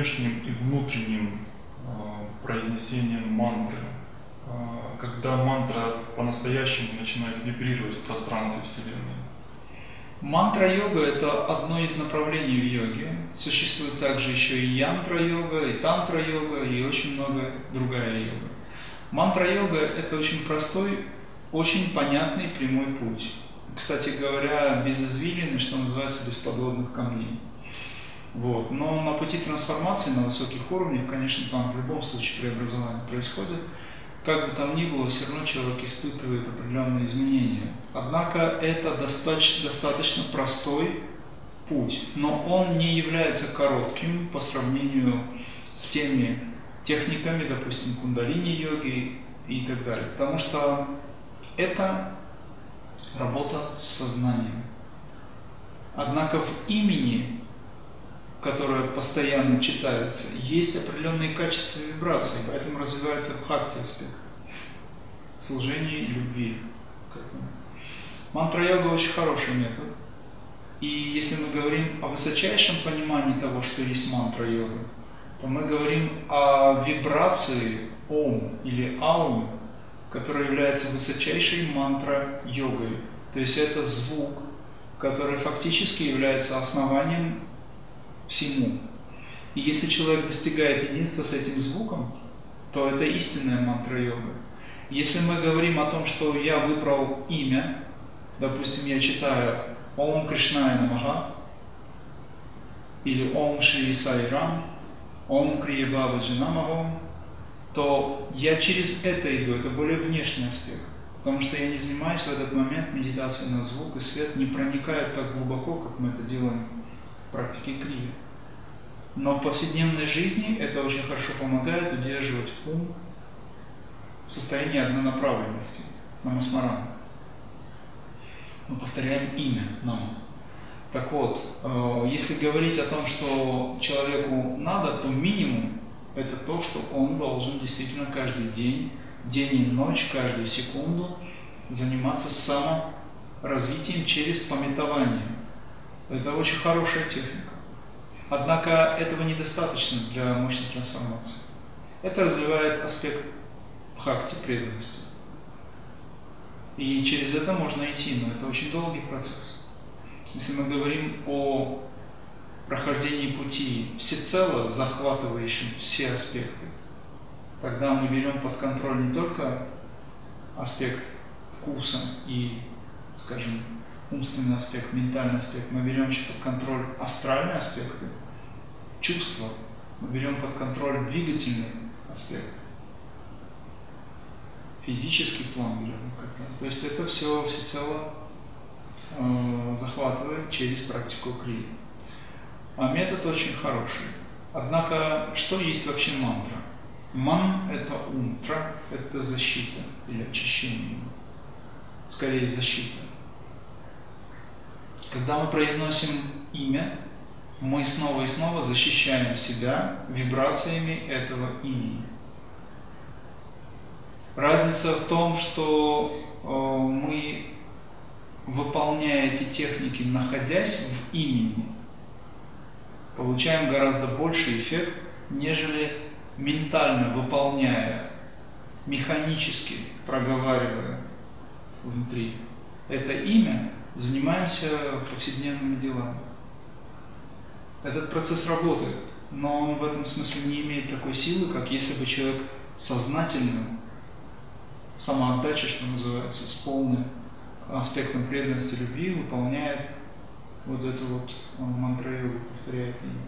внешним и внутренним а, произнесением мантры. А, когда мантра по-настоящему начинает вибрировать в пространстве Вселенной. Мантра-йога – это одно из направлений в йоге. Существует также еще и янтра-йога, и тантра-йога, и очень много другая йога. Мантра-йога – это очень простой, очень понятный прямой путь. Кстати говоря, без извилины, что называется, без подводных камней. Вот. Но на пути трансформации на высоких уровнях, конечно, там в любом случае преобразование происходит. Как бы там ни было, все равно человек испытывает определенные изменения. Однако это достаточно, достаточно простой путь, но он не является коротким по сравнению с теми техниками, допустим, кундалини-йоги и так далее. Потому что это работа с сознанием. Однако в имени которая постоянно читается, есть определенные качества вибрации, поэтому развивается бхакти аспект служения и любви к этому. Мантра-йога очень хороший метод. И если мы говорим о высочайшем понимании того, что есть мантра-йога, то мы говорим о вибрации ом или аум, которая является высочайшей мантра-йогой. То есть это звук, который фактически является основанием всему. И если человек достигает единства с этим звуком, то это истинная мантра-йога. Если мы говорим о том, что я выбрал имя, допустим, я читаю Ом Кришная Намага, или Ом Шри Сайрам, Ом Крия Бабаджи то я через это иду, это более внешний аспект. Потому что я не занимаюсь в этот момент медитацией на звук, и свет не проникает так глубоко, как мы это делаем практики крия. Но в повседневной жизни это очень хорошо помогает удерживать ум в состоянии однонаправленности, намасмарана. Мы повторяем имя нам. Так вот, э, если говорить о том, что человеку надо, то минимум это то, что он должен действительно каждый день, день и ночь, каждую секунду заниматься саморазвитием через пометование. Это очень хорошая техника. Однако этого недостаточно для мощной трансформации. Это развивает аспект бхакти, преданности. И через это можно идти, но это очень долгий процесс. Если мы говорим о прохождении пути всецело захватывающим все аспекты, тогда мы берем под контроль не только аспект вкуса и, скажем, умственный аспект, ментальный аспект, мы берем под контроль астральные аспекты, чувства, мы берем под контроль двигательный аспект, физический план берем. То есть это все всецело э, захватывает через практику крии. А метод очень хороший. Однако, что есть вообще мантра? Ман – это умтра, это защита или очищение. Скорее, защита. Когда мы произносим имя, мы снова и снова защищаем себя вибрациями этого имени. Разница в том, что э, мы, выполняя эти техники, находясь в имени, получаем гораздо больший эффект, нежели ментально выполняя, механически проговаривая внутри это имя, занимаемся повседневными делами. Этот процесс работает, но он в этом смысле не имеет такой силы, как если бы человек сознательно, самоотдача, что называется, с полным аспектом преданности любви выполняет вот эту вот э, мантру, повторяет ее.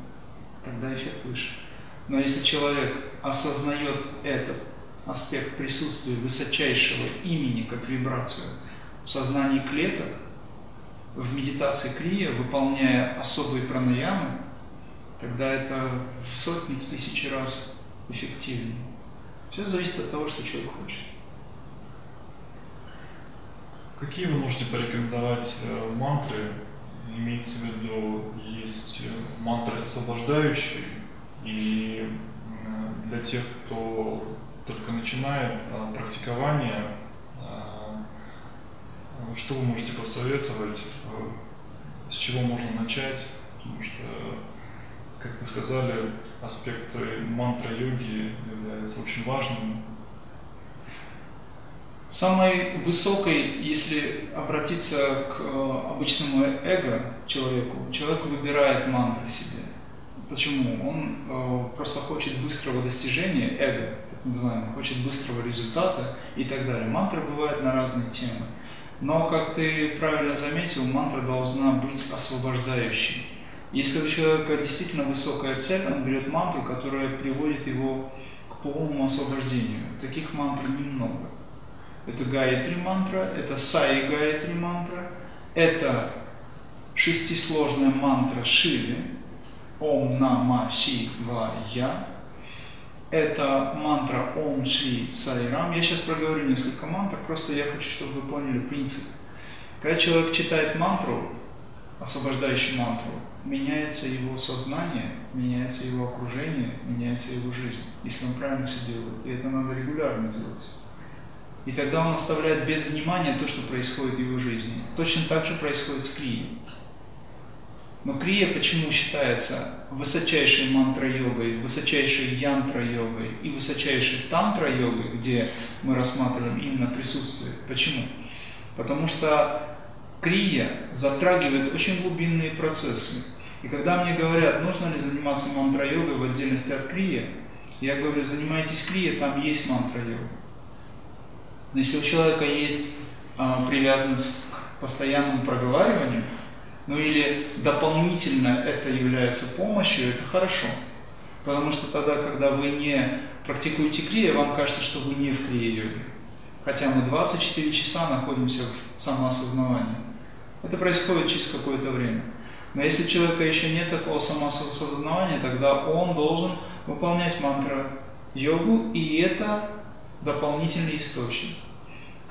Тогда эффект выше. Но если человек осознает этот аспект присутствия высочайшего имени как вибрацию в сознании клеток, медитации крия, выполняя особые пранаямы, тогда это в сотни, в тысячи раз эффективнее. Все зависит от того, что человек хочет. Какие вы можете порекомендовать э, мантры? Имеется в виду, есть э, мантры освобождающие, и э, для тех, кто только начинает практикование, что вы можете посоветовать, с чего можно начать? Потому что, как вы сказали, аспекты мантра-йоги являются очень важными. Самой высокой, если обратиться к э, обычному эго человеку, человек выбирает мантры себе. Почему? Он э, просто хочет быстрого достижения, эго, так называемый, хочет быстрого результата и так далее. Мантры бывают на разные темы. Но, как ты правильно заметил, мантра должна быть освобождающей. Если у человека действительно высокая цель, он берет мантру, которая приводит его к полному освобождению. Таких мантр немного. Это Гаятри мантра, это Саи Гаятри мантра, это шестисложная мантра Шиви, Ом Нама Ши Ва Я, это мантра Ом Шри Сайрам. Я сейчас проговорю несколько мантр, просто я хочу, чтобы вы поняли принцип. Когда человек читает мантру, освобождающую мантру, меняется его сознание, меняется его окружение, меняется его жизнь, если он правильно все делает. И это надо регулярно делать. И тогда он оставляет без внимания то, что происходит в его жизни. Точно так же происходит с крией. Но крия почему считается высочайшей мантра-йогой, высочайшей янтра-йогой и высочайшей тантра-йогой, где мы рассматриваем именно присутствие? Почему? Потому что крия затрагивает очень глубинные процессы. И когда мне говорят, нужно ли заниматься мантра-йогой в отдельности от крия, я говорю, занимайтесь крия, там есть мантра-йога. Но если у человека есть а, привязанность к постоянному проговариванию, ну или дополнительно это является помощью, это хорошо. Потому что тогда, когда вы не практикуете крия, вам кажется, что вы не в крия-йоге. Хотя мы 24 часа находимся в самоосознавании. Это происходит через какое-то время. Но если у человека еще нет такого самоосознавания, тогда он должен выполнять мантра йогу, и это дополнительный источник.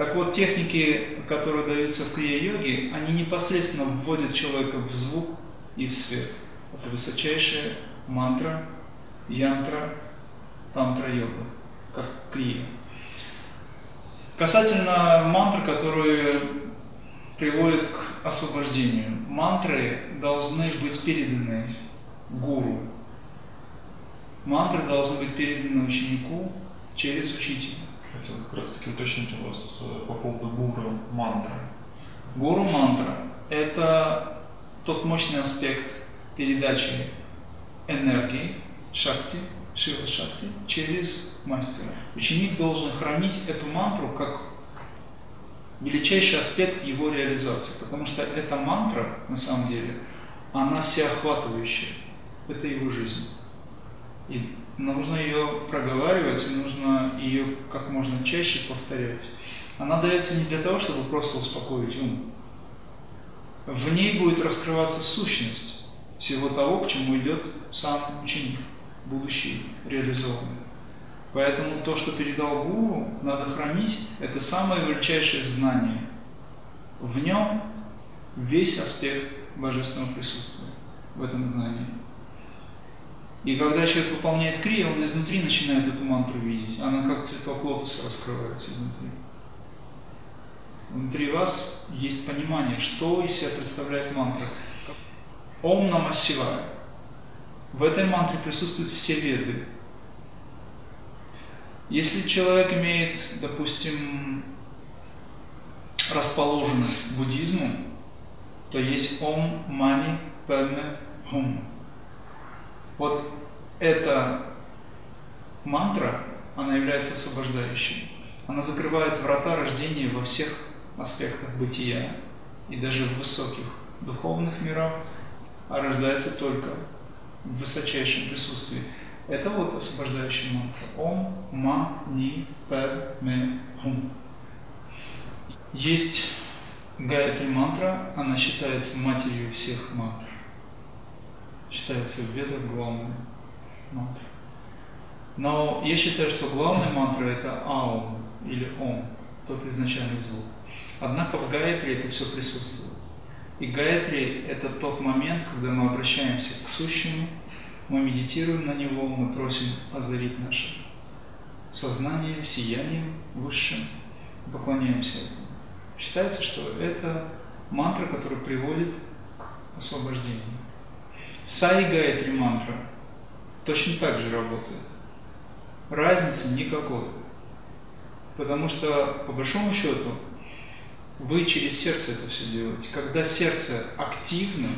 Так вот, техники, которые даются в крия-йоге, они непосредственно вводят человека в звук и в свет. Это высочайшая мантра, янтра, тантра-йога, как крия. Касательно мантр, которые приводят к освобождению. Мантры должны быть переданы гуру. Мантры должны быть переданы ученику через учителя. Хотел как раз таки уточнить у вас э, по поводу гуру мантры. Гуру мантра – это тот мощный аспект передачи энергии, шакти, шива шакти, через мастера. Ученик должен хранить эту мантру как величайший аспект его реализации, потому что эта мантра, на самом деле, она всеохватывающая. Это его жизнь. И нужно ее проговаривать, нужно ее как можно чаще повторять. Она дается не для того, чтобы просто успокоить ум. В ней будет раскрываться сущность всего того, к чему идет сам ученик, будущий реализованный. Поэтому то, что передал Гуру, надо хранить, это самое величайшее знание. В нем весь аспект божественного присутствия, в этом знании. И когда человек выполняет крия, он изнутри начинает эту мантру видеть. Она как цветок лотоса раскрывается изнутри. Внутри вас есть понимание, что из себя представляет мантра. Ом Нама Шивая. В этой мантре присутствуют все веды. Если человек имеет, допустим, расположенность к буддизму, то есть Ом Мани Падме Хум. Вот эта мантра, она является освобождающей. Она закрывает врата рождения во всех аспектах бытия и даже в высоких духовных мирах, а рождается только в высочайшем присутствии. Это вот освобождающая мантра. Ом, ма, ни, пэ, ме, хум. Есть Гайатри мантра, она считается матерью всех мантр считается в ведах главной мантрой. Но я считаю, что главная мантра это Аум или Ом, тот изначальный звук. Однако в Гаятри это все присутствует. И Гаятри это тот момент, когда мы обращаемся к сущему, мы медитируем на него, мы просим озарить наше сознание сиянием высшим, поклоняемся этому. Считается, что это мантра, которая приводит к освобождению. Сай Гайатри мантра точно так же работает. Разницы никакой. Потому что, по большому счету, вы через сердце это все делаете. Когда сердце активно,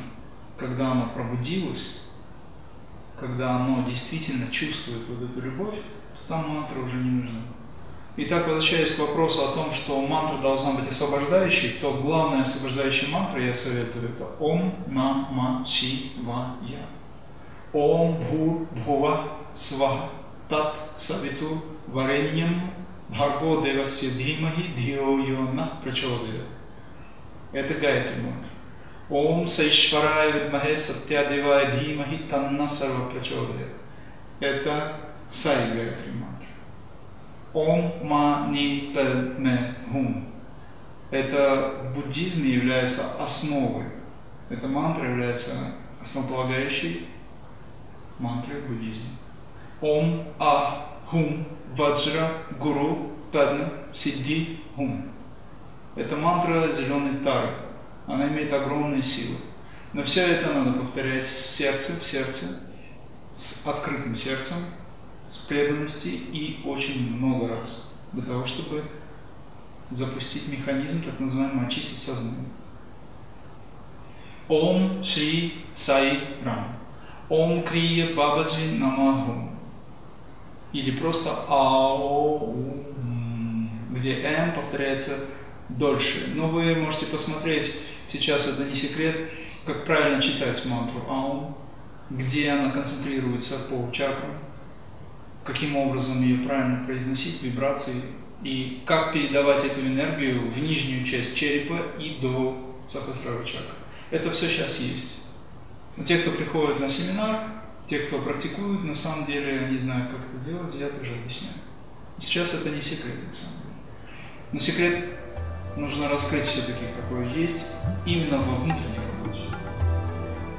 когда оно пробудилось, когда оно действительно чувствует вот эту любовь, то там мантра уже не нужна. Итак, возвращаясь к вопросу о том, что мантра должна быть освобождающей, то главная освобождающая мантра, я советую, это Ом Нама Я. Ом Бху Бхува Сваха Тат Савиту Вареньям Бхарго Девасya Димахи Дхио Йона Прачодая. Это Гайатри мантра. Ом Сайшварая Видмахе Сатьядевая Димахи Танна Сарва Прачодая. Это Сай Гайатри мантра. Ом Мани Падме Хум. Это в буддизме является основой. Эта мантра является основополагающей мантрой в буддизме. Ом А Хум Ваджра Гуру Падма Сидди Хум. Это мантра зеленой тары. Она имеет огромные силы. Но все это надо повторять с сердцем в сердце, с открытым сердцем, преданности и очень много раз для того, чтобы запустить механизм, так называемый очистить сознание. Ом Шри Сай Рам. Ом Крия Бабаджи Намаху. Или просто Ао, где М повторяется дольше. Но вы можете посмотреть, сейчас это не секрет, как правильно читать мантру Аум, где она концентрируется по чакрам, каким образом ее правильно произносить, вибрации, и как передавать эту энергию в нижнюю часть черепа и до сахасрара чакры. Это все сейчас есть. Но те, кто приходит на семинар, те, кто практикует, на самом деле они знают, как это делать, я тоже объясняю. Сейчас это не секрет, на самом деле. Но секрет нужно раскрыть все-таки, какой есть, именно во внутреннем работе.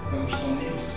Потому что он есть.